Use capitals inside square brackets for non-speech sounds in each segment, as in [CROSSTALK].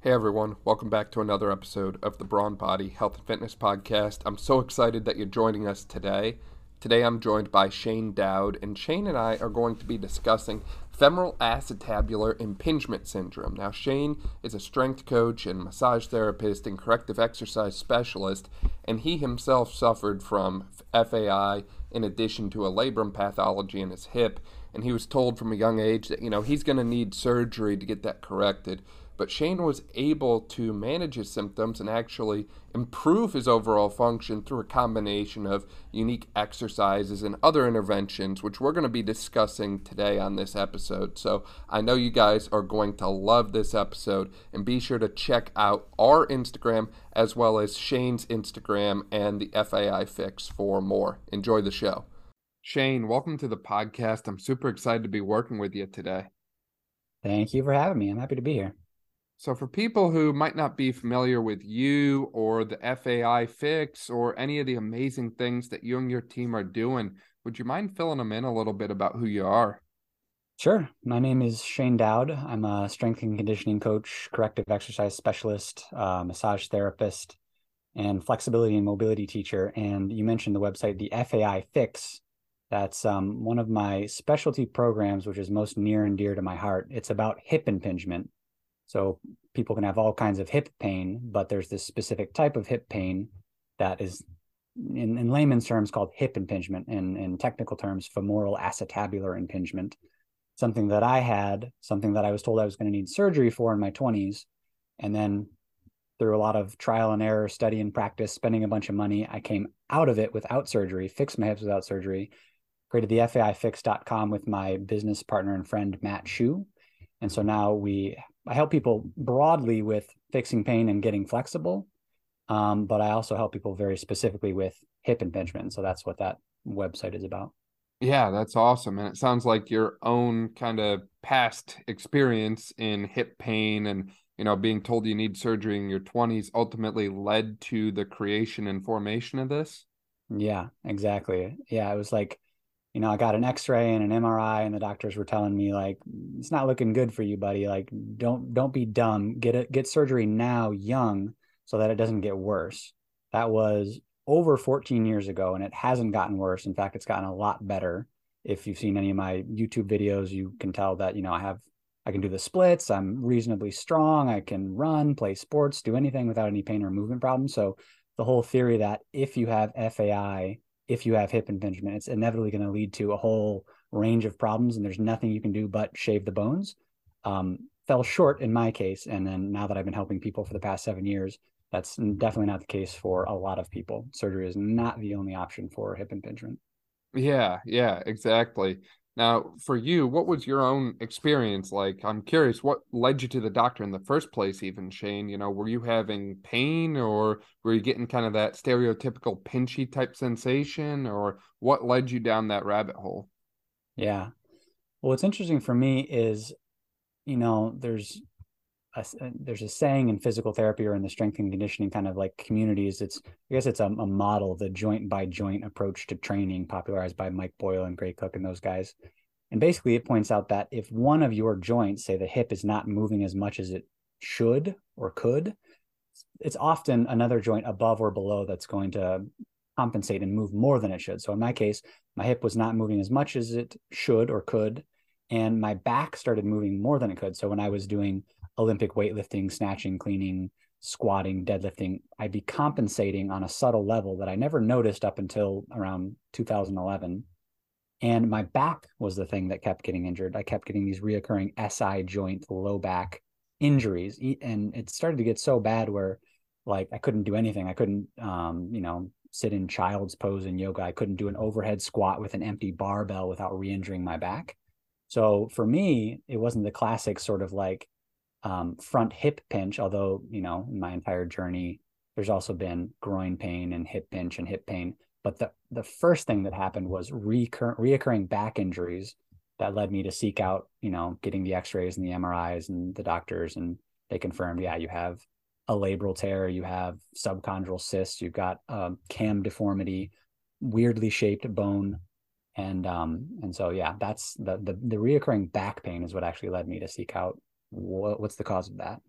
Hey everyone, welcome back to another episode of the Brawn Body Health and Fitness Podcast. I'm so excited that you're joining us today. Today I'm joined by Shane Dowd, and Shane and I are going to be discussing femoral acetabular impingement syndrome. Now, Shane is a strength coach and massage therapist and corrective exercise specialist, and he himself suffered from FAI in addition to a labrum pathology in his hip. And he was told from a young age that, you know, he's going to need surgery to get that corrected. But Shane was able to manage his symptoms and actually improve his overall function through a combination of unique exercises and other interventions, which we're going to be discussing today on this episode. So I know you guys are going to love this episode, and be sure to check out our Instagram as well as Shane's Instagram and the FAI Fix for more. Enjoy the show. Shane, welcome to the podcast. I'm super excited to be working with you today. Thank you for having me. I'm happy to be here. So, for people who might not be familiar with you or the FAI fix or any of the amazing things that you and your team are doing, would you mind filling them in a little bit about who you are? Sure. My name is Shane Dowd. I'm a strength and conditioning coach, corrective exercise specialist, uh, massage therapist, and flexibility and mobility teacher. And you mentioned the website, the FAI Fix. That's um, one of my specialty programs, which is most near and dear to my heart. It's about hip impingement so people can have all kinds of hip pain, but there's this specific type of hip pain that is in, in layman's terms called hip impingement and in technical terms femoral acetabular impingement. Something that i had something that i was told i was going to need surgery for in my 20s and then through a lot of trial and error study and practice spending a bunch of money i came out of it without surgery fixed my hips without surgery created the faifix.com with my business partner and friend matt shu and so now we I help people broadly with fixing pain and getting flexible, um, but I also help people very specifically with hip impingement. So that's what that website is about. Yeah, that's awesome. And it sounds like your own kind of past experience in hip pain and, you know, being told you need surgery in your 20s ultimately led to the creation and formation of this. Yeah, exactly. Yeah, it was like you know, I got an X-ray and an MRI, and the doctors were telling me like, it's not looking good for you, buddy. Like, don't don't be dumb. Get it, get surgery now, young, so that it doesn't get worse. That was over 14 years ago, and it hasn't gotten worse. In fact, it's gotten a lot better. If you've seen any of my YouTube videos, you can tell that you know I have I can do the splits. I'm reasonably strong. I can run, play sports, do anything without any pain or movement problems. So the whole theory that if you have FAI if you have hip impingement, it's inevitably going to lead to a whole range of problems, and there's nothing you can do but shave the bones. Um, fell short in my case, and then now that I've been helping people for the past seven years, that's definitely not the case for a lot of people. Surgery is not the only option for hip impingement. Yeah, yeah, exactly. Now, for you, what was your own experience like? I'm curious, what led you to the doctor in the first place, even Shane? You know, were you having pain or were you getting kind of that stereotypical pinchy type sensation or what led you down that rabbit hole? Yeah. Well, what's interesting for me is, you know, there's a, uh, there's a saying in physical therapy or in the strength and conditioning kind of like communities. It's I guess it's a, a model, the joint by joint approach to training, popularized by Mike Boyle and Gray Cook and those guys. And basically, it points out that if one of your joints, say the hip, is not moving as much as it should or could, it's often another joint above or below that's going to compensate and move more than it should. So in my case, my hip was not moving as much as it should or could, and my back started moving more than it could. So when I was doing Olympic weightlifting, snatching, cleaning, squatting, deadlifting, I'd be compensating on a subtle level that I never noticed up until around 2011. And my back was the thing that kept getting injured. I kept getting these reoccurring SI joint low back injuries. And it started to get so bad where like I couldn't do anything. I couldn't um, you know, sit in child's pose in yoga. I couldn't do an overhead squat with an empty barbell without re-injuring my back. So for me, it wasn't the classic sort of like um, front hip pinch, although, you know, in my entire journey, there's also been groin pain and hip pinch and hip pain. But the, the first thing that happened was recur- reoccurring back injuries that led me to seek out, you know, getting the x-rays and the MRIs and the doctors. And they confirmed, yeah, you have a labral tear, you have subchondral cysts, you've got a cam deformity, weirdly shaped bone. And um, and so yeah, that's the the the reoccurring back pain is what actually led me to seek out what, what's the cause of that?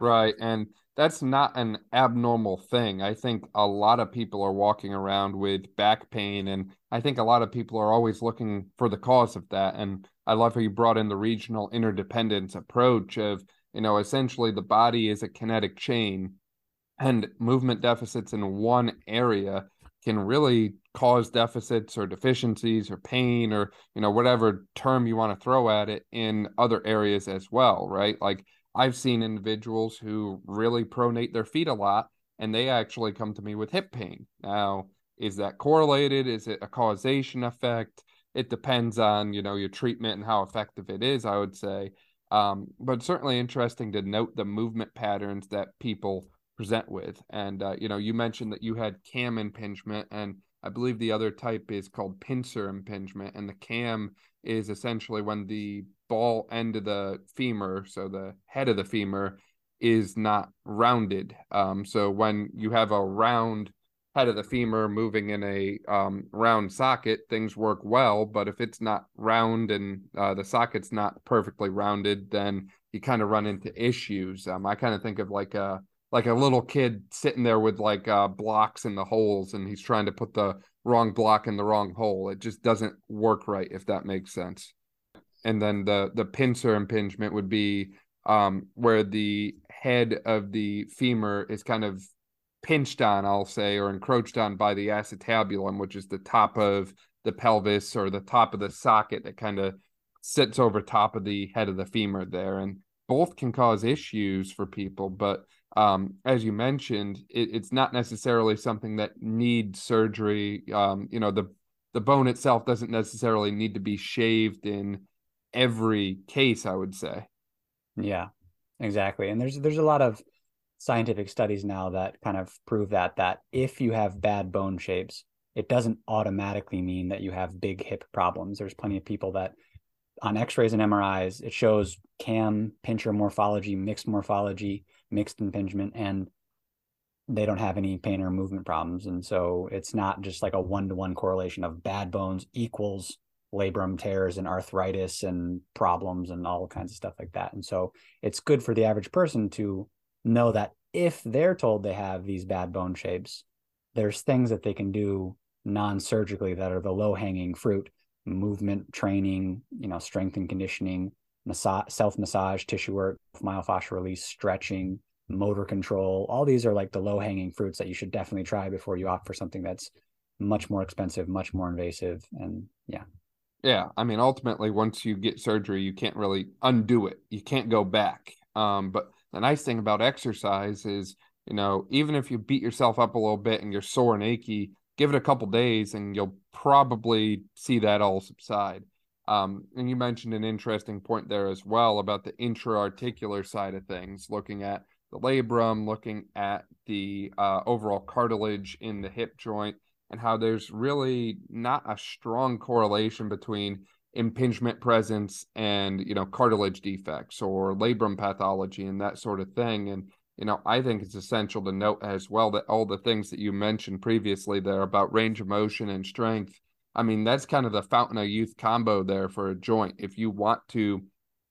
Right. And that's not an abnormal thing. I think a lot of people are walking around with back pain, and I think a lot of people are always looking for the cause of that. And I love how you brought in the regional interdependence approach of, you know, essentially the body is a kinetic chain, and movement deficits in one area can really cause deficits or deficiencies or pain or you know whatever term you want to throw at it in other areas as well right like I've seen individuals who really pronate their feet a lot and they actually come to me with hip pain. Now, is that correlated? Is it a causation effect? It depends on, you know, your treatment and how effective it is, I would say. Um, but certainly interesting to note the movement patterns that people present with. And, uh, you know, you mentioned that you had cam impingement, and I believe the other type is called pincer impingement. And the cam is essentially when the ball end of the femur, so the head of the femur, is not rounded. Um, so when you have a round head of the femur moving in a um, round socket, things work well. But if it's not round and uh, the socket's not perfectly rounded, then you kind of run into issues. Um, I kind of think of like a like a little kid sitting there with like uh, blocks in the holes, and he's trying to put the wrong block in the wrong hole. It just doesn't work right, if that makes sense and then the the pincer impingement would be um, where the head of the femur is kind of pinched on, I'll say, or encroached on by the acetabulum, which is the top of the pelvis or the top of the socket that kind of sits over top of the head of the femur there. And both can cause issues for people, but um, as you mentioned, it, it's not necessarily something that needs surgery. Um, you know, the the bone itself doesn't necessarily need to be shaved in every case, I would say. Yeah, exactly. And there's there's a lot of scientific studies now that kind of prove that that if you have bad bone shapes, it doesn't automatically mean that you have big hip problems. There's plenty of people that on x-rays and MRIs, it shows cam, pincer morphology, mixed morphology, mixed impingement, and they don't have any pain or movement problems. And so it's not just like a one-to-one correlation of bad bones equals labrum tears and arthritis and problems and all kinds of stuff like that. And so it's good for the average person to know that if they're told they have these bad bone shapes, there's things that they can do non-surgically that are the low-hanging fruit, movement training, you know, strength and conditioning, massage, self-massage, tissue work, myofascial release, stretching, motor control. All these are like the low-hanging fruits that you should definitely try before you opt for something that's much more expensive, much more invasive, and yeah. Yeah, I mean, ultimately, once you get surgery, you can't really undo it. You can't go back. Um, but the nice thing about exercise is, you know, even if you beat yourself up a little bit and you're sore and achy, give it a couple days, and you'll probably see that all subside. Um, and you mentioned an interesting point there as well about the intra-articular side of things, looking at the labrum, looking at the uh, overall cartilage in the hip joint and how there's really not a strong correlation between impingement presence and you know cartilage defects or labrum pathology and that sort of thing. And you know i think it's essential to note as well that all the things that you mentioned previously there about range of motion and strength i mean that's kind of the fountain of youth combo there for a joint if you want to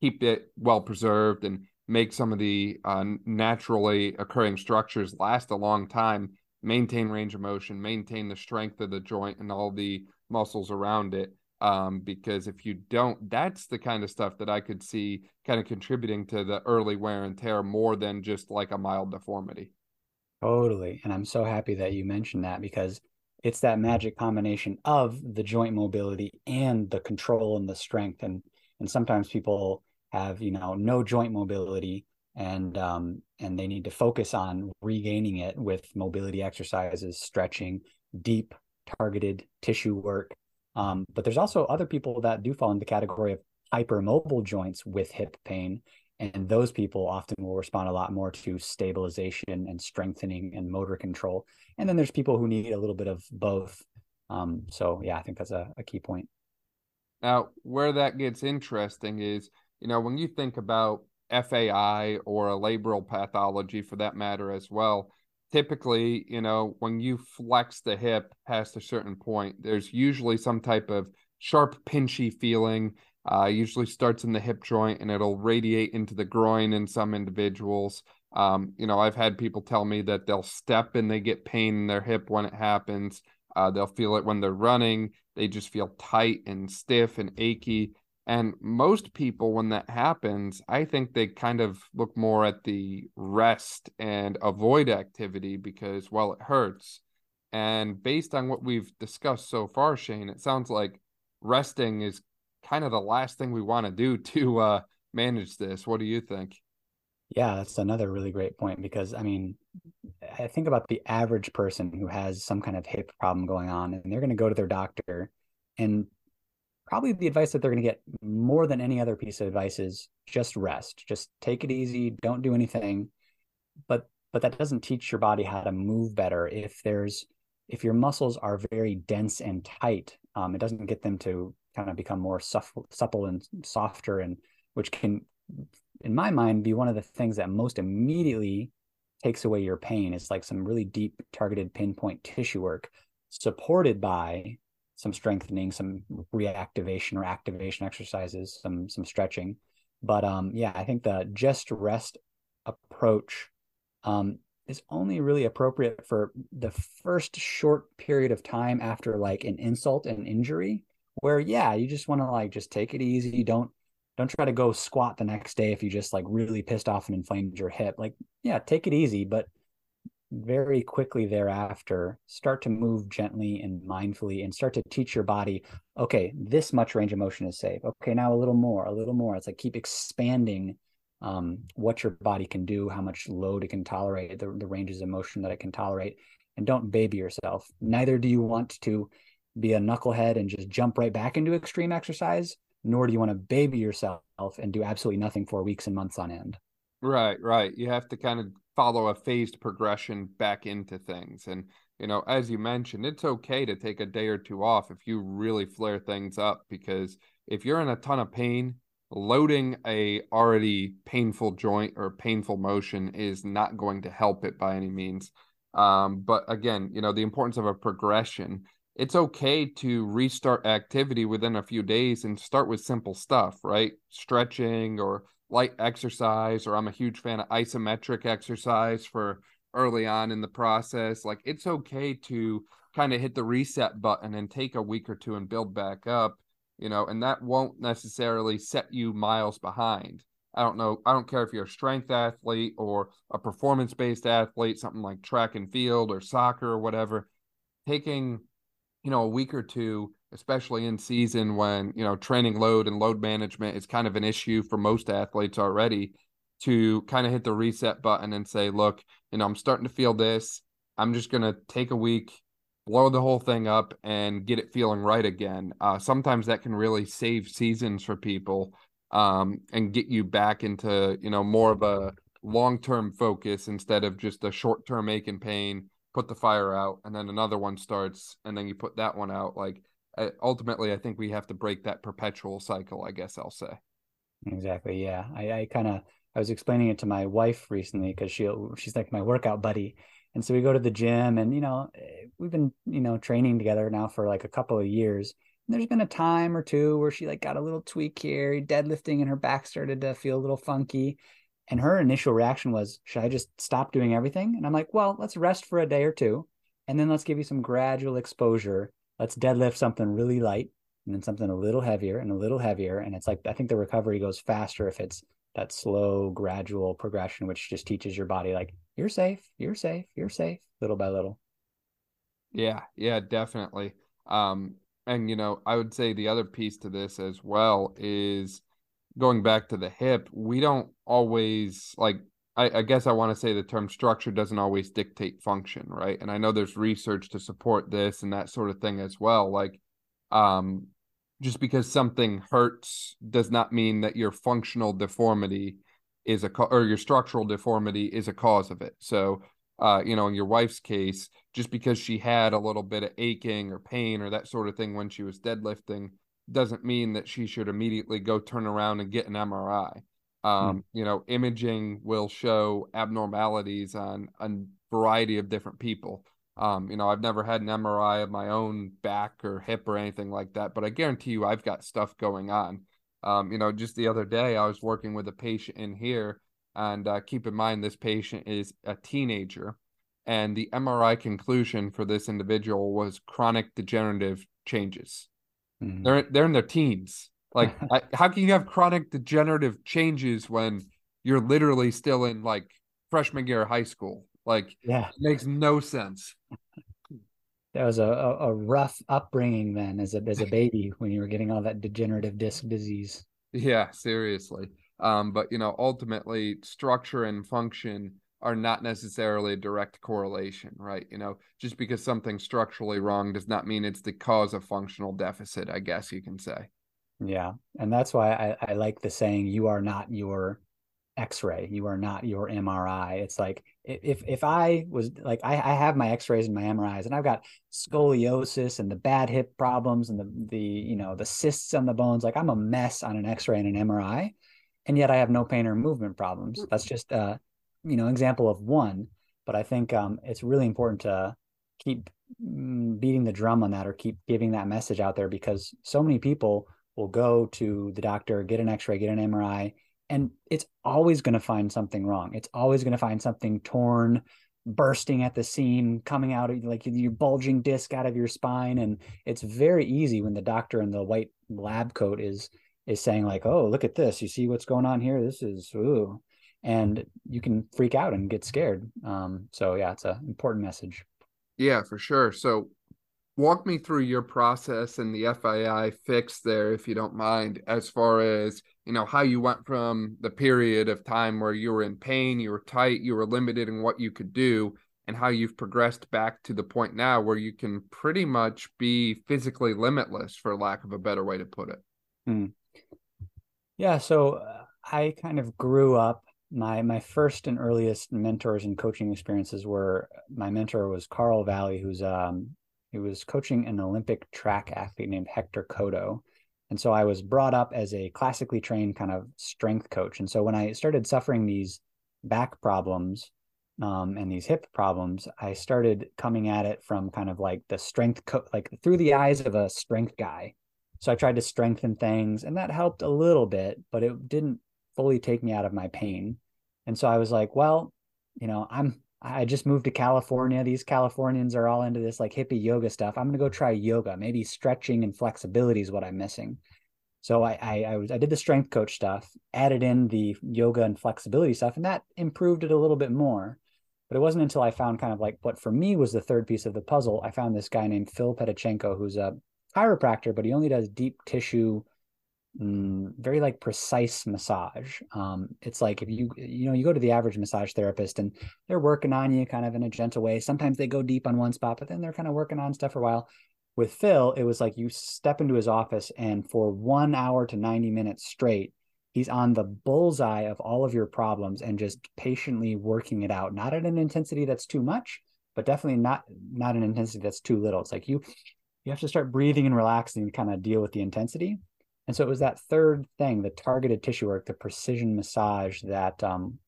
keep it well preserved and make some of the uh, naturally occurring structures last a long time maintain range of motion, maintain the strength of the joint and all the muscles around it. Um, because if you don't, that's the kind of stuff that I could see kind of contributing to the early wear and tear more than just like a mild deformity. Totally. And I'm so happy that you mentioned that because it's that magic combination of the joint mobility and the control and the strength. And and sometimes people have, you know, no joint mobility and um, and they need to focus on regaining it with mobility exercises, stretching, deep targeted tissue work. Um, but there's also other people that do fall in the category of hypermobile joints with hip pain, and those people often will respond a lot more to stabilization and strengthening and motor control. And then there's people who need a little bit of both. Um, so yeah, I think that's a, a key point. Now, where that gets interesting is, you know, when you think about FAI or a labral pathology for that matter as well. Typically, you know, when you flex the hip past a certain point, there's usually some type of sharp, pinchy feeling. Uh, usually starts in the hip joint and it'll radiate into the groin in some individuals. Um, you know, I've had people tell me that they'll step and they get pain in their hip when it happens. Uh, they'll feel it when they're running. They just feel tight and stiff and achy. And most people, when that happens, I think they kind of look more at the rest and avoid activity because, well, it hurts. And based on what we've discussed so far, Shane, it sounds like resting is kind of the last thing we want to do to uh, manage this. What do you think? Yeah, that's another really great point because I mean, I think about the average person who has some kind of hip problem going on, and they're going to go to their doctor, and probably the advice that they're going to get more than any other piece of advice is just rest, just take it easy, don't do anything. But but that doesn't teach your body how to move better if there's if your muscles are very dense and tight um, it doesn't get them to kind of become more supple, supple and softer and which can in my mind be one of the things that most immediately takes away your pain. It's like some really deep targeted pinpoint tissue work supported by some strengthening some reactivation or activation exercises some some stretching. But um yeah i think the just rest approach um is only really appropriate for the first short period of time after like an insult and injury where yeah you just want to like just take it easy. Don't don't try to go squat the next day if you just like really pissed off and inflamed your hip. Like yeah take it easy but very quickly thereafter start to move gently and mindfully and start to teach your body okay this much range of motion is safe. Okay now a little more a little more. It's like keep expanding um, what your body can do, how much load it can tolerate, the, the ranges of motion that it can tolerate, and don't baby yourself. Neither do you want to be a knucklehead and just jump right back into extreme exercise, nor do you want to baby yourself and do absolutely nothing for weeks and months on end. Right, right. You have to kind of follow a phased progression back into things. And, you know, as you mentioned, it's okay to take a day or two off if you really flare things up because if you're in a ton of pain, loading a already painful joint or painful motion is not going to help it by any means. Um, but again, you know, the importance of a progression. It's okay to restart activity within a few days and start with simple stuff, right? Stretching or light exercise, or I'm a huge fan of isometric exercise for early on in the process. Like it's okay to kind of hit the reset button and take a week or two and build back up you know, and that won't necessarily set you miles behind. I don't know. I don't care if you're a strength athlete or a performance based athlete, something like track and field or soccer or whatever. Taking, you know, a week or two, especially in season when, you know, training load and load management is kind of an issue for most athletes already, to kind of hit the reset button and say, look, you know, I'm starting to feel this. I'm just going to take a week, blow the whole thing up and get it feeling right again. Uh, sometimes that can really save seasons for people um, and get you back into you know more of a long term focus instead of just a short term ache and pain. Put the fire out, and then another one starts, and then you put that one out. Like ultimately, I think we have to break that perpetual cycle. I guess I'll say. Exactly. Yeah. I, I kind of I was explaining it to my wife recently because she she's like my workout buddy, and so we go to the gym and, you know, eh, we've been, you know, training together now for like a couple of years. And there's been a time or two where she like got a little tweak here, deadlifting and her back started to feel a little funky. And her initial reaction was, should I just stop doing everything? And I'm like, well, let's rest for a day or two. And then let's give you some gradual exposure. Let's deadlift something really light and then something a little heavier and a little heavier. And it's like, I think the recovery goes faster if it's that slow, gradual progression, which just teaches your body, like, you're safe, you're safe, you're safe, little by little. Yeah, yeah, definitely. Um, and you know, I would say the other piece to this as well is going back to the hip, we don't always like I, I guess I want to say the term structure doesn't always dictate function, right? And I know there's research to support this and that sort of thing as well. Like um just because something hurts does not mean that your functional deformity is a or your structural deformity is a cause of it. So, uh, you know, in your wife's case, just because she had a little bit of aching or pain or that sort of thing when she was deadlifting doesn't mean that she should immediately go turn around and get an MRI. Um, mm. You know, imaging will show abnormalities on a variety of different people. Um, you know, I've never had an MRI of my own back or hip or anything like that, but I guarantee you I've got stuff going on. Um, you know, just the other day I was working with a patient in here And uh, keep in mind, this patient is a teenager, and the MRI conclusion for this individual was chronic degenerative changes. Mm-hmm. They're they're in their teens. Like, [LAUGHS] I, how can you have chronic degenerative changes when you're literally still in like freshman year of high school? Like, yeah, it makes no sense. [LAUGHS] That was a, a, rough upbringing then as a as a baby when you were getting all that degenerative disc disease. Yeah, seriously. Um, but you know, ultimately, structure and function are not necessarily a direct correlation, right? You know, just because something's structurally wrong does not mean it's the cause of functional deficit, I guess you can say. Yeah. And that's why I, I like the saying, you are not your x-ray you are not your mri it's like if if i was like i, I have my x-rays and my mris and i've got scoliosis and the bad hip problems and the the you know the cysts on the bones like i'm a mess on an x-ray and an mri and yet i have no pain or movement problems mm. that's just a you know example of one but i think um, it's really important to keep mm, beating the drum on that or keep giving that message out there because so many people will go to the doctor get an x-ray get an mri and it's always going to find something wrong. It's always going to find something torn, bursting at the seam, coming out of like your bulging disc out of your spine. And it's very easy when the doctor in the white lab coat is is saying like, "Oh, look at this! You see what's going on here? This is ooh," and you can freak out and get scared. Um, so yeah, it's an important message. Yeah, for sure. So walk me through your process and the FAI fix there, if you don't mind, as far as you know how you went from the period of time where you were in pain, you were tight, you were limited in what you could do, and how you've progressed back to the point now where you can pretty much be physically limitless, for lack of a better way to put it. Hmm. Yeah, so uh, I kind of grew up. My my first and earliest mentors and coaching experiences were my mentor was Carl Valley, who's um, he was coaching an Olympic track athlete named Hector Cotto. And so I was brought up as a classically trained kind of strength coach. And so when I started suffering these back problems um, and these hip problems, I started coming at it from kind of like the strength, co- like through the eyes of a strength guy. So I tried to strengthen things and that helped a little bit, but it didn't fully take me out of my pain. And so I was like, well, you know, I'm I just moved to California. These Californians are all into this like hippie yoga stuff. I'm gonna go try yoga. Maybe stretching and flexibility is what I'm missing. So I I I, was, I did the strength coach stuff, added in the yoga and flexibility stuff, and that improved it a little bit more. But it wasn't until I found kind of like what for me was the third piece of the puzzle. I found this guy named Phil Pedichenko, who's a chiropractor, but he only does deep tissue mm, very like precise massage. Um, it's like if you you know you go to the average massage therapist and they're working on you kind of in a gentle way. Sometimes they go deep on one spot, but then they're kind of working on stuff for a while. With Phil, it was like you step into his office and for one hour to ninety minutes straight, he's on the bullseye of all of your problems and just patiently working it out. Not at an intensity that's too much, but definitely not not an intensity that's too little. It's like you you have to start breathing and relaxing to kind of deal with the intensity and so it was that third thing, the targeted tissue work, the precision massage that um,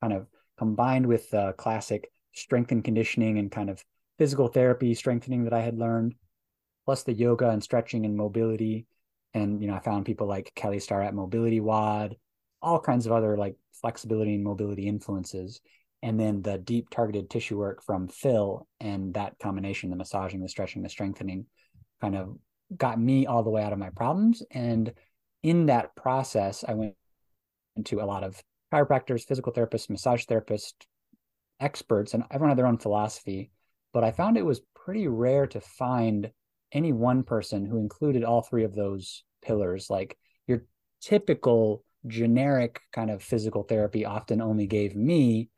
kind of combined with the classic strength and conditioning and kind of physical therapy strengthening that I had learned, plus the yoga and stretching and mobility. And, you know, I found people like Kelly Starrett Mobility WOD, all kinds of other like flexibility and mobility influences. And then the deep targeted tissue work from Phil and that combination, the massaging, the stretching, the strengthening, kind of got me all the way out of my problems. And in that process, I went into a lot of chiropractors, physical therapists, massage therapists, experts, and everyone had their own philosophy. But I found it was pretty rare to find any one person who included all three of those pillars. Like your typical generic kind of physical therapy often only gave me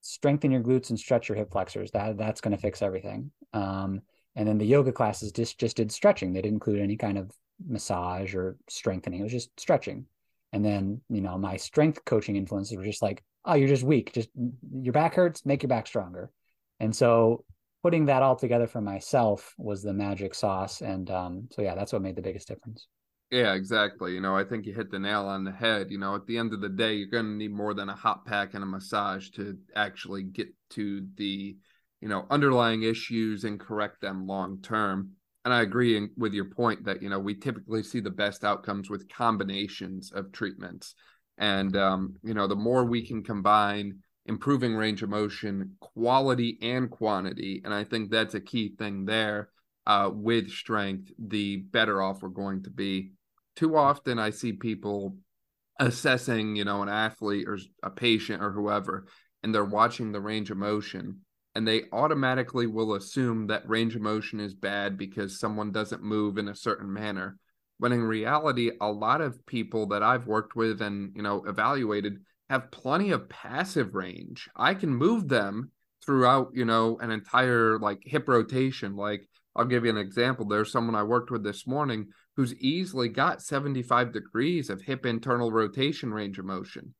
strengthen your glutes and stretch your hip flexors. That that's going to fix everything. Um, and then the yoga classes just just did stretching. They didn't include any kind of massage or strengthening. It was just stretching. And then, you know, my strength coaching influences were just like, oh, you're just weak. Just your back hurts, make your back stronger. And so putting that all together for myself was the magic sauce. And um, so yeah, that's what made the biggest difference. Yeah, exactly. You know, I think you hit the nail on the head. You know, at the end of the day, you're going to need more than a hot pack and a massage to actually get to the you know underlying issues and correct them long term and i agree with your point that you know we typically see the best outcomes with combinations of treatments And, um, you know, the more we can combine improving range of motion, quality and quantity, and I think that's a key thing there uh, with strength, the better off we're going to be. Too often I see people assessing, you know, an athlete or a patient or whoever, and they're watching the range of motion and they automatically will assume that range of motion is bad because someone doesn't move in a certain manner. When in reality a lot of people that i've worked with and you know evaluated have plenty of passive range. I can move them throughout you know an entire like hip rotation. Like i'll give you an example. There's someone i worked with this morning who's easily got 75 degrees of hip internal rotation range of motion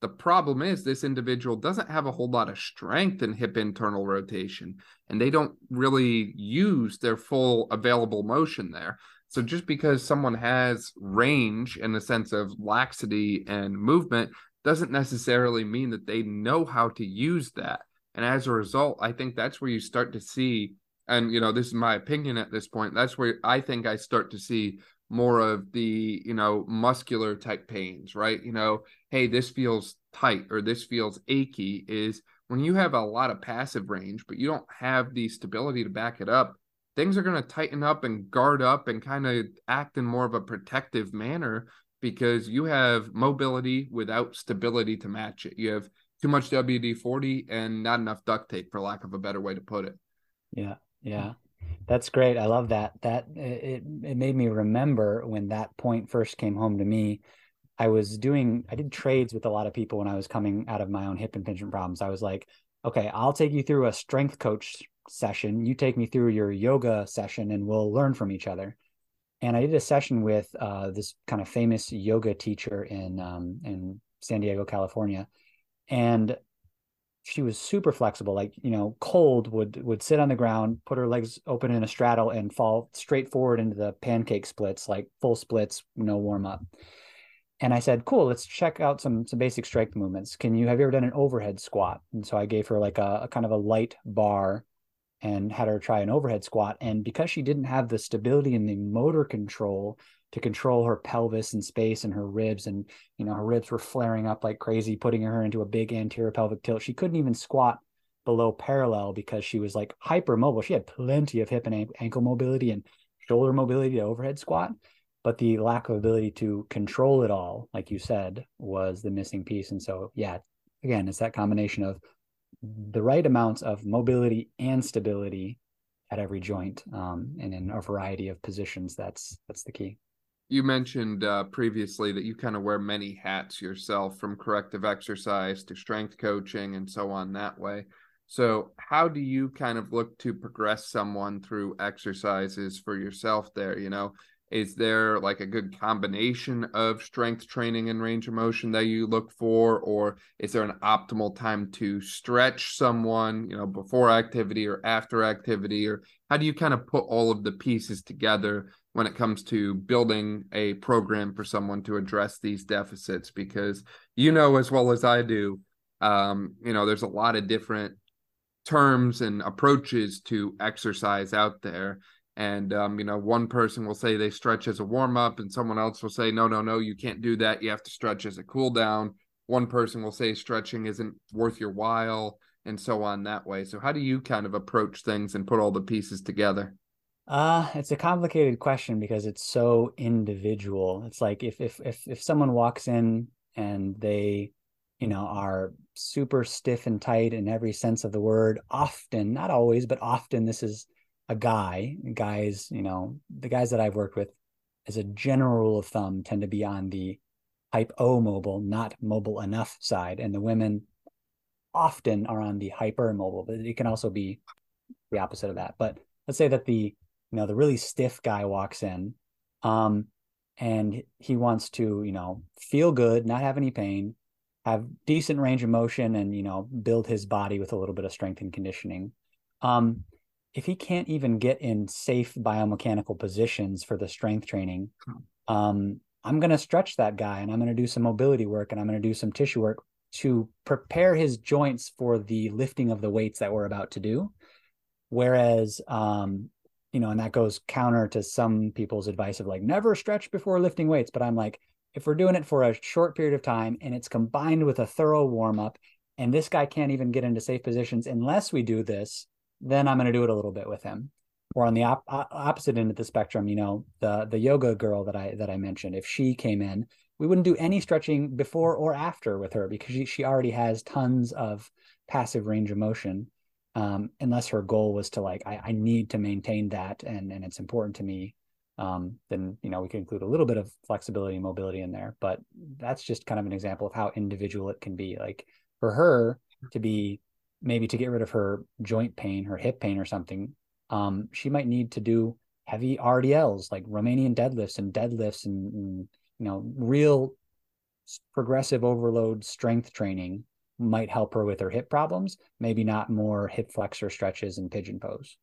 the problem is this individual doesn't have a whole lot of strength in hip internal rotation, and they don't really use their full available motion there. So just because someone has range in the sense of laxity and movement doesn't necessarily mean that they know how to use that. And as a result, I think that's where you start to see, and you know, this is my opinion at this point, that's where I think I start to see more of the you know muscular type pains right? You know hey this feels tight or this feels achy is when you have a lot of passive range but you don't have the stability to back it up things are going to tighten up and guard up and kind of act in more of a protective manner because you have mobility without stability to match it. You have too much wd-40 and not enough duct tape for lack of a better way to put it. Yeah yeah that's great. I love that. That it it made me remember when that point first came home to me. I was doing I did trades with a lot of people when I was coming out of my own hip impingement problems. I was like, okay, I'll take you through a strength coach session. You take me through your yoga session, and we'll learn from each other. And I did a session with uh, this kind of famous yoga teacher in um, in San Diego, California, and she was super flexible like you know cold would would sit on the ground put her legs open in a straddle and fall straight forward into the pancake splits like full splits no warm up. And i said cool let's check out some some basic strength movements. Can you have you ever done an overhead squat? And so i gave her like a, a kind of a light bar and had her try an overhead squat. And because she didn't have the stability and the motor control to control her pelvis and space and her ribs and you know her ribs were flaring up like crazy putting her into a big anterior pelvic tilt. She couldn't even squat below parallel because she was like hyper mobile she had plenty of hip and ankle mobility and shoulder mobility to overhead squat but the lack of ability to control it all like you said was the missing piece. And so yeah again it's that combination of the right amounts of mobility and stability at every joint um, and in a variety of positions that's that's the key you mentioned uh, previously that you kind of wear many hats yourself from corrective exercise to strength coaching and so on that way. So how do you kind of look to progress someone through exercises for yourself there you know is there like a good combination of strength training and range of motion that you look for? Or is there an optimal time to stretch someone you know before activity or after activity? Or how do you kind of put all of the pieces together when it comes to building a program for someone to address these deficits? Because you know as well as I do um, you know there's a lot of different terms and approaches to exercise out there and um, you know one person will say they stretch as a warm up and someone else will say no no no you can't do that. You have to stretch as a cool down one person will say stretching isn't worth your while and so on that way. So how do you kind of approach things and put all the pieces together? Uh, it's a complicated question because it's so individual. It's like if if if if someone walks in and they, you know, are super stiff and tight in every sense of the word, often, not always, but often this is a guy. Guys, you know, the guys that I've worked with as a general rule of thumb tend to be on the hypomobile, not mobile enough side. And the women often are on the hyper mobile, but it can also be the opposite of that. But let's say that the you know the really stiff guy walks in um and he wants to you know feel good not have any pain have decent range of motion and you know build his body with a little bit of strength and conditioning um if he can't even get in safe biomechanical positions for the strength training um i'm going to stretch that guy and i'm going to do some mobility work and i'm going to do some tissue work to prepare his joints for the lifting of the weights that we're about to do whereas um you know, and that goes counter to some people's advice of like never stretch before lifting weights. But I'm like, if we're doing it for a short period of time and it's combined with a thorough warm up, and this guy can't even get into safe positions unless we do this, then I'm going to do it a little bit with him. Or on the op- opposite end of the spectrum, you know, the the yoga girl that I that I mentioned, if she came in, we wouldn't do any stretching before or after with her because she, she already has tons of passive range of motion. Um, unless her goal was to like, I, I need to maintain that and and it's important to me um, then you know we can include a little bit of flexibility and mobility in there. But that's just kind of an example of how individual it can be. Like for her to be maybe to get rid of her joint pain, her hip pain or something, um, she might need to do heavy RDLs like Romanian deadlifts and deadlifts and, and you know real progressive overload strength training might help her with her hip problems. Maybe not more hip flexor stretches and pigeon pose.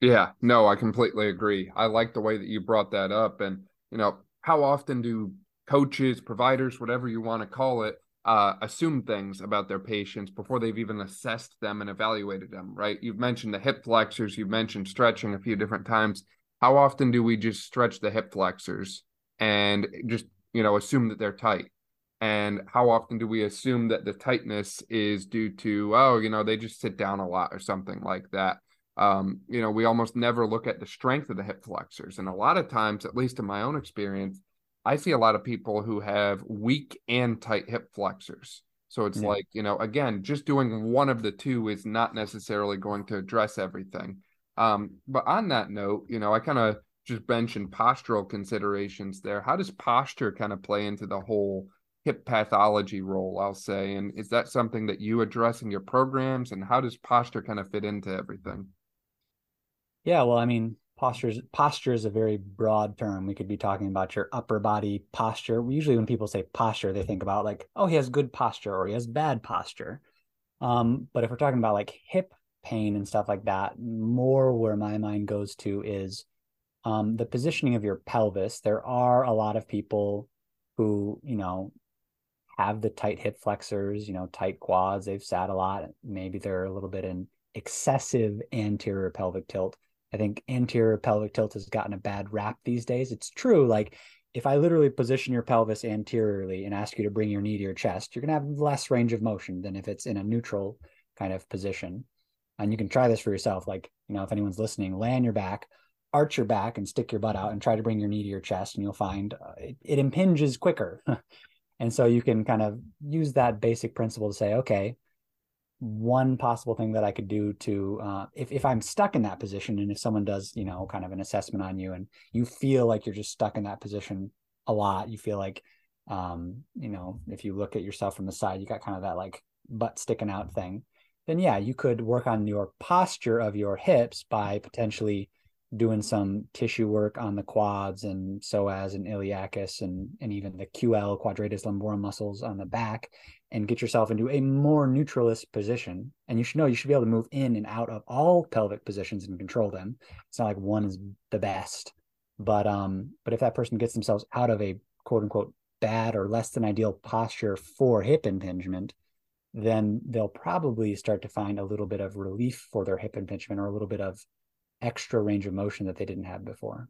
Yeah, no, I completely agree. I like the way that you brought that up. And, you know, how often do coaches, providers, whatever you want to call it, uh, assume things about their patients before they've even assessed them and evaluated them, right? You've mentioned the hip flexors, you've mentioned stretching a few different times. How often do we just stretch the hip flexors and just, you know, assume that they're tight? And how often do we assume that the tightness is due to, oh, you know, they just sit down a lot or something like that? um, you know, we almost never look at the strength of the hip flexors. And a lot of times, at least in my own experience, I see a lot of people who have weak and tight hip flexors. So it's yeah. like, you know, again, just doing one of the two is not necessarily going to address everything. Um, but on that note, you know, I kind of just mentioned postural considerations there. How does posture kind of play into the whole hip pathology role, I'll say? And is that something that you address in your programs? And how does posture kind of fit into everything? Yeah, well, I mean, posture is, posture is a very broad term. We could be talking about your upper body posture. Usually, when people say posture, they think about like, oh, he has good posture or he has bad posture. Um, but if we're talking about like hip pain and stuff like that, more where my mind goes to is um, the positioning of your pelvis. There are a lot of people who, you know, have the tight hip flexors, you know, tight quads. They've sat a lot. Maybe they're a little bit in excessive anterior pelvic tilt I think anterior pelvic tilt has gotten a bad rap these days. It's true. Like if I literally position your pelvis anteriorly and ask you to bring your knee to your chest, you're going to have less range of motion than if it's in a neutral kind of position. And you can try this for yourself. Like, you know, if anyone's listening, lay on your back, arch your back and stick your butt out and try to bring your knee to your chest, and you'll find uh, it, it impinges quicker. [LAUGHS] and so you can kind of use that basic principle to say, okay, one possible thing that I could do to uh, if if I'm stuck in that position and if someone does you know kind of an assessment on you and you feel like you're just stuck in that position a lot you feel like um, you know if you look at yourself from the side you got kind of that like butt sticking out thing then yeah you could work on your posture of your hips by potentially doing some tissue work on the quads and psoas and iliacus and and even the QL quadratus lumborum muscles on the back and get yourself into a more neutralist position. And you should know you should be able to move in and out of all pelvic positions and control them. It's not like one is the best, but um, but if that person gets themselves out of a quote unquote bad or less than ideal posture for hip impingement, then they'll probably start to find a little bit of relief for their hip impingement or a little bit of extra range of motion that they didn't have before.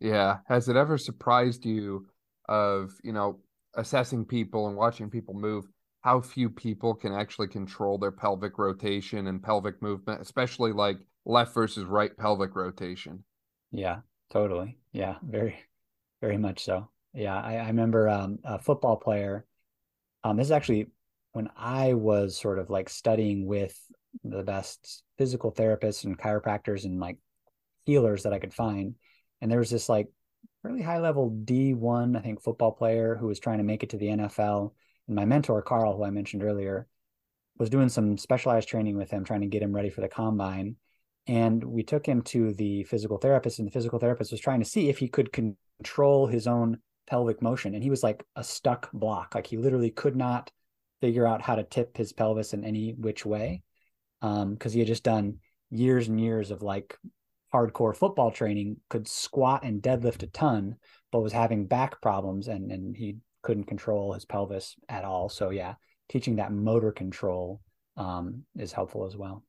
Yeah. Has it ever surprised you of, you know, assessing people and watching people move how few people can actually control their pelvic rotation and pelvic movement, especially like left versus right pelvic rotation. Yeah, totally. Yeah, very, very much so. Yeah, I, I remember um, a football player. Um, this is actually when I was sort of like studying with the best physical therapists and chiropractors and like healers that I could find. And there was this like really high level D1, I think, football player who was trying to make it to the NFL my mentor, Carl, who I mentioned earlier, was doing some specialized training with him, trying to get him ready for the combine. And we took him to the physical therapist, and the physical therapist was trying to see if he could control his own pelvic motion. And he was like a stuck block. Like he literally could not figure out how to tip his pelvis in any which way. Um, because he had just done years and years of like hardcore football training, could squat and deadlift a ton, but was having back problems and and he couldn't control his pelvis at all. So yeah, teaching that motor control um, is helpful as well.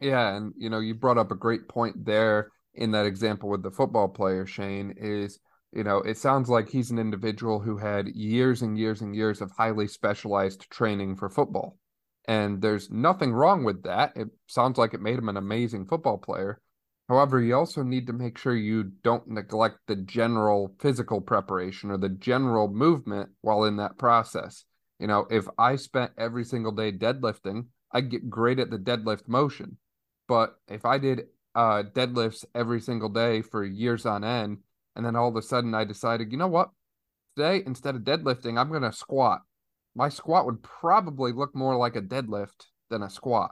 Yeah, and you know, you brought up a great point there in that example with the football player, Shane, is you know, it sounds like he's an individual who had years and years and years of highly specialized training for football. And there's nothing wrong with that. It sounds like it made him an amazing football player. However, you also need to make sure you don't neglect the general physical preparation or the general movement while in that process. You know, if I spent every single day deadlifting, I'd get great at the deadlift motion. But if I did uh, deadlifts every single day for years on end, and then all of a sudden I decided, you know what? Today, instead of deadlifting, I'm going to squat. My squat would probably look more like a deadlift than a squat.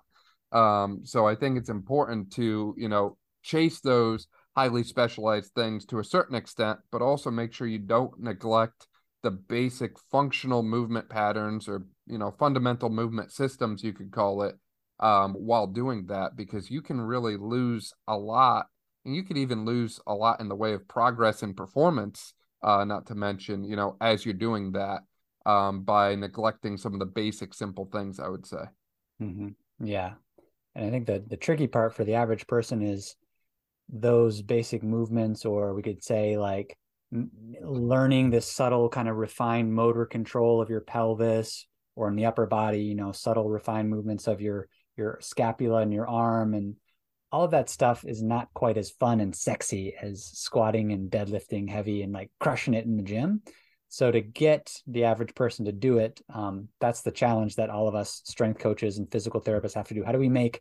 Um, so I think it's important to, you know, chase those highly specialized things to a certain extent, but also make sure you don't neglect the basic functional movement patterns or, you know, fundamental movement systems, you could call it, um, while doing that, because you can really lose a lot and you could even lose a lot in the way of progress and performance. Uh, not to mention, you know, as you're doing that, um, by neglecting some of the basic, simple things. I would say. Mm-hmm. Yeah, and I think the the tricky part for the average person is those basic movements, or we could say like learning this subtle kind of refined motor control of your pelvis or in the upper body you know subtle refined movements of your your scapula and your arm and all of that stuff is not quite as fun and sexy as squatting and deadlifting heavy and like crushing it in the gym. So to get the average person to do it, um, that's the challenge that all of us strength coaches and physical therapists have to do. How do we make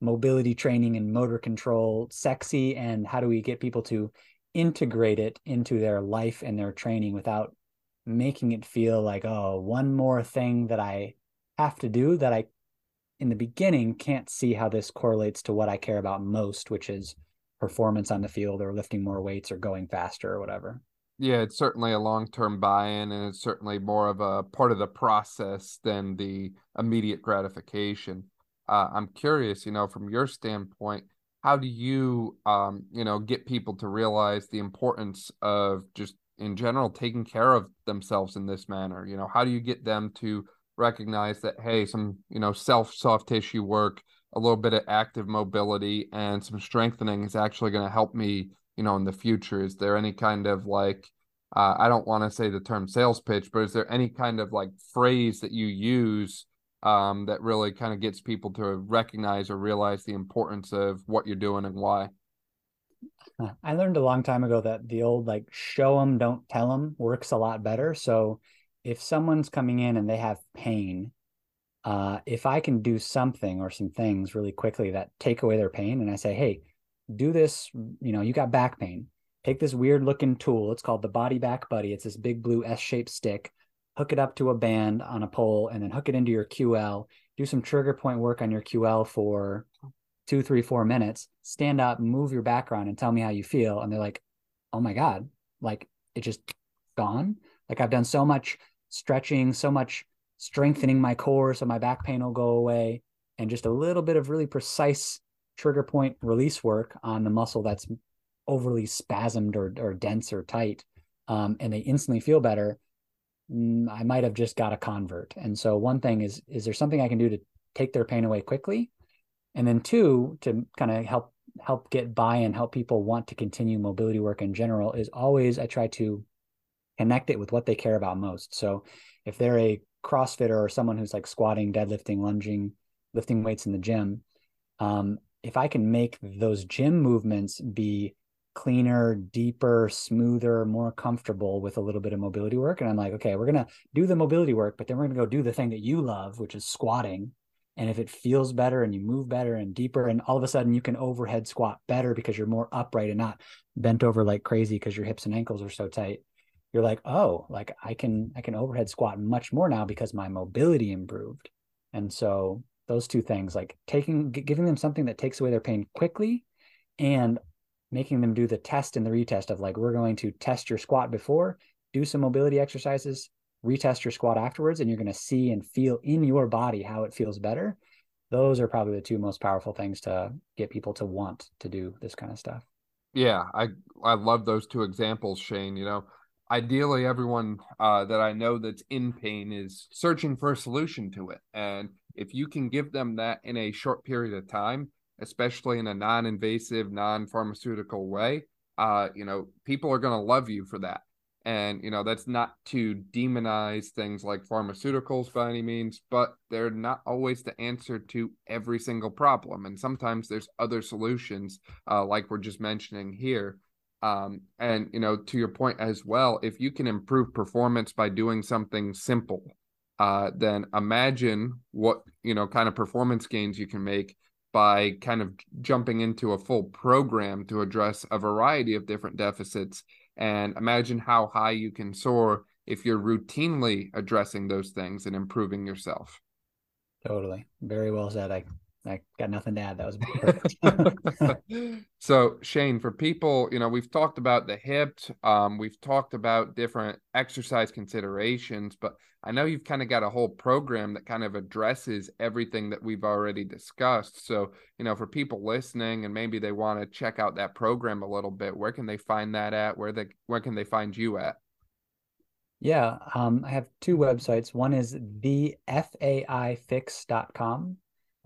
mobility training and motor control sexy, and how do we get people to integrate it into their life and their training without making it feel like oh one more thing that I have to do that I in the beginning can't see how this correlates to what I care about most, which is performance on the field or lifting more weights or going faster or whatever. Yeah, it's certainly a long term buy in, and it's certainly more of a part of the process than the immediate gratification. Uh, I'm curious, you know, from your standpoint, how do you, um, you know, get people to realize the importance of just in general taking care of themselves in this manner? You know, how do you get them to recognize that hey some you know self soft tissue work a little bit of active mobility and some strengthening is actually going to help me you know in the future is there any kind of like uh, i don't want to say the term sales pitch but is there any kind of like phrase that you use um, that really kind of gets people to recognize or realize the importance of what you're doing and why i learned a long time ago that the old like show them don't tell them works a lot better so if someone's coming in and they have pain, uh, if I can do something or some things really quickly that take away their pain, and I say, hey, do this, you know, you got back pain. Take this weird looking tool. It's called the Body Back Buddy. It's this big blue S shaped stick. Hook it up to a band on a pole and then hook it into your QL. Do some trigger point work on your QL for two, three, four minutes. Stand up, move your background, and tell me how you feel. And they're like, oh my God, like it just gone. Like I've done so much stretching, so much strengthening my core so my back pain will go away, and just a little bit of really precise trigger point release work on the muscle that's overly spasmed or, or dense or tight. Um, and they instantly feel better. Mm, I might have just got a convert. And so one thing is, is there something I can do to take their pain away quickly? And then two, to kind of help help get buy and help people want to continue mobility work in general is always I try to connect it with what they care about most. So if they're a CrossFitter or someone who's like squatting, deadlifting, lunging, lifting weights in the gym, um, if I can make those gym movements be cleaner, deeper, smoother, more comfortable with a little bit of mobility work, and I'm like, okay, we're gonna do the mobility work, but then we're gonna go do the thing that you love, which is squatting. And if it feels better and you move better and deeper, and all of a sudden you can overhead squat better because you're more upright and not bent over like crazy because your hips and ankles are so tight you're like, oh, like I can I can overhead squat much more now because my mobility improved. And so those two things, like taking giving them something that takes away their pain quickly and making them do the test and the retest of like we're going to test your squat before, do some mobility exercises, retest your squat afterwards, and you're going to see and feel in your body how it feels better. Those are probably the two most powerful things to get people to want to do this kind of stuff. Yeah, I I love those two examples, Shane. You know, ideally everyone uh, that i know that's in pain is searching for a solution to it and if you can give them that in a short period of time especially in a non-invasive non-pharmaceutical way uh, you know, people are going to love you for that. And, you know, that's not to demonize things like pharmaceuticals by any means, but they're not always the answer to every single problem. And sometimes there's other solutions, uh, like we're just mentioning here. Um, and, you know, to your point as well, if you can improve performance by doing something simple, uh, then imagine what, you know, kind of performance gains you can make by kind of jumping into a full program to address a variety of different deficits and imagine how high you can soar if you're routinely addressing those things and improving yourself. Totally. Very well said. I I got nothing to add. That was [LAUGHS] perfect. [LAUGHS] so Shane, for people, you know, we've talked about the hips, um, we've talked about different exercise considerations, but I know you've kind of got a whole program that kind of addresses everything that we've already discussed. So, you know, for people listening and maybe they want to check out that program a little bit, where can they find that at? Where they where can they find you at? Yeah, um, I have two websites. One is thefaifix.com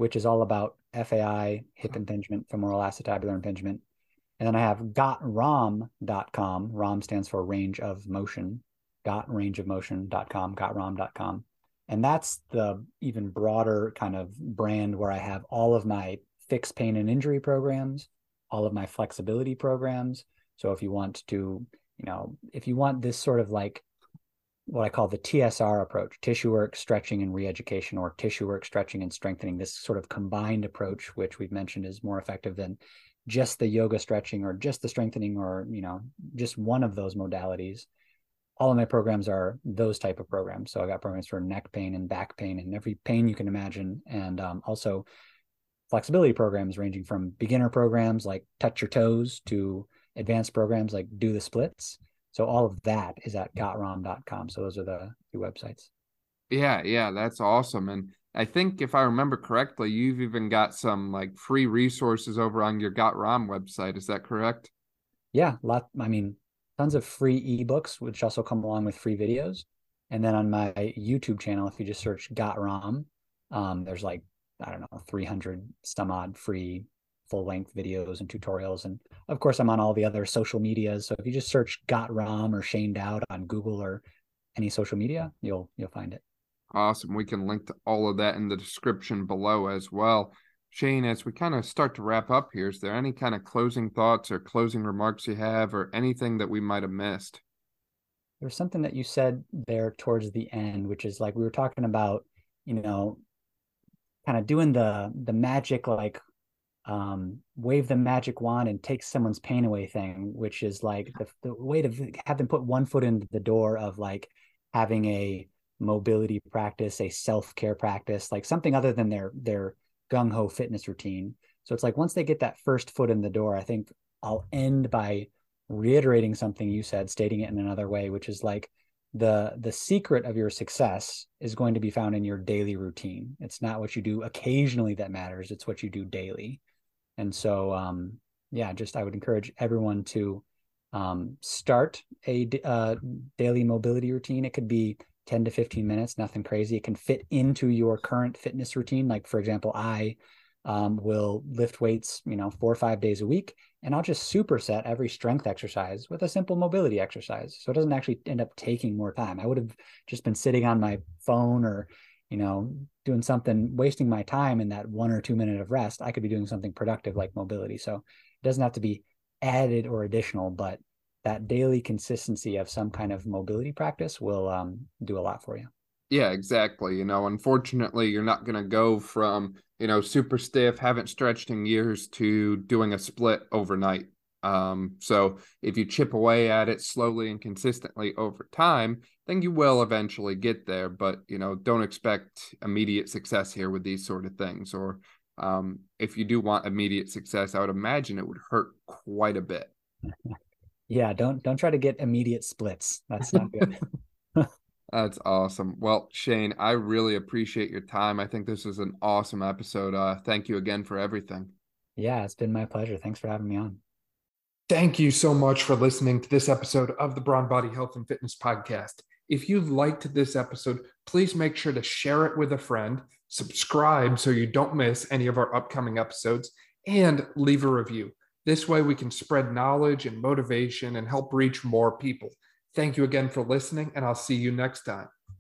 which is all about FAI, hip impingement, femoral acetabular impingement. And then I have gotrom.com. ROM stands for range of motion, gotrangeofmotion.com, gotrom.com. And that's the even broader kind of brand where I have all of my fixed pain and injury programs, all of my flexibility programs. So if you want to, you know, if you want this sort of like what I call the TSR approach, tissue work, stretching, and reeducation, or tissue work, stretching, and strengthening. This sort of combined approach, which we've mentioned is more effective than just the yoga stretching or just the strengthening or you know just one of those modalities. All of my programs are those type of programs. So i got programs for neck pain and back pain and every pain you can imagine. And um, also flexibility programs ranging from beginner programs like touch your toes to advanced programs like do the splits so all of that is at gotrom.com. So those are the two websites. Yeah, yeah, that's awesome. And I think if I remember correctly, you've even got some like free resources over on your Got ROM website. Is that correct? Yeah, lot. I mean, tons of free ebooks, which also come along with free videos. And then on my YouTube channel, if you just search Got ROM, um, there's like I don't know, 300 some odd free full length videos and tutorials. And of course, I'm on all the other social medias. So if you just search Got ROM or Shane Dowd on Google or any social media, you'll you'll find it. Awesome. We can link to all of that in the description below as well. Shane, as we kind of start to wrap up here, is there any kind of closing thoughts or closing remarks you have, or anything that we might have missed? There's something that you said there towards the end, which is like we were talking about, you know, kind of doing the the magic like um, wave the magic wand and take someone's pain away thing, which is like the, the way to have them put one foot in the door of like having a mobility practice, a self care practice, like something other than their their gung ho fitness routine. So it's like once they get that first foot in the door, I think I'll end by reiterating something you said, stating it in another way, which is like the the secret of your success is going to be found in your daily routine. It's not what you do occasionally that matters; it's what you do daily. And so, um, yeah, just I would encourage everyone to um, start a uh, daily mobility routine. It could be 10 to 15 minutes, nothing crazy. It can fit into your current fitness routine. Like, for example, I um, will lift weights, you know, four or five days a week, and I'll just superset every strength exercise with a simple mobility exercise. So it doesn't actually end up taking more time. I would have just been sitting on my phone or you know, doing something, wasting my time in that one or two minute of rest, I could be doing something productive like mobility. So it doesn't have to be added or additional, but that daily consistency of some kind of mobility practice will um, do a lot for you. Yeah, exactly. You know, unfortunately, you're not going to go from, you know, super stiff, haven't stretched in years to doing a split overnight. Um, so if you chip away at it slowly and consistently over time, then you will eventually get there. But you know, don't expect immediate success here with these sort of things. Or um, if you do want immediate success, I would imagine it would hurt quite a bit. [LAUGHS] Yeah, don't don't try to get immediate splits. That's not good. [LAUGHS] That's awesome. Well, Shane, I really appreciate your time. I think this is an awesome episode. Uh, thank you again for everything. Yeah, it's been my pleasure. Thanks for having me on. Thank you so much for listening to this episode of the Brawn Body Health and Fitness Podcast. If you liked this episode, please make sure to share it with a friend, subscribe so you don't miss any of our upcoming episodes, and leave a review. This way, we can spread knowledge and motivation and help reach more people. Thank you again for listening, and I'll see you next time.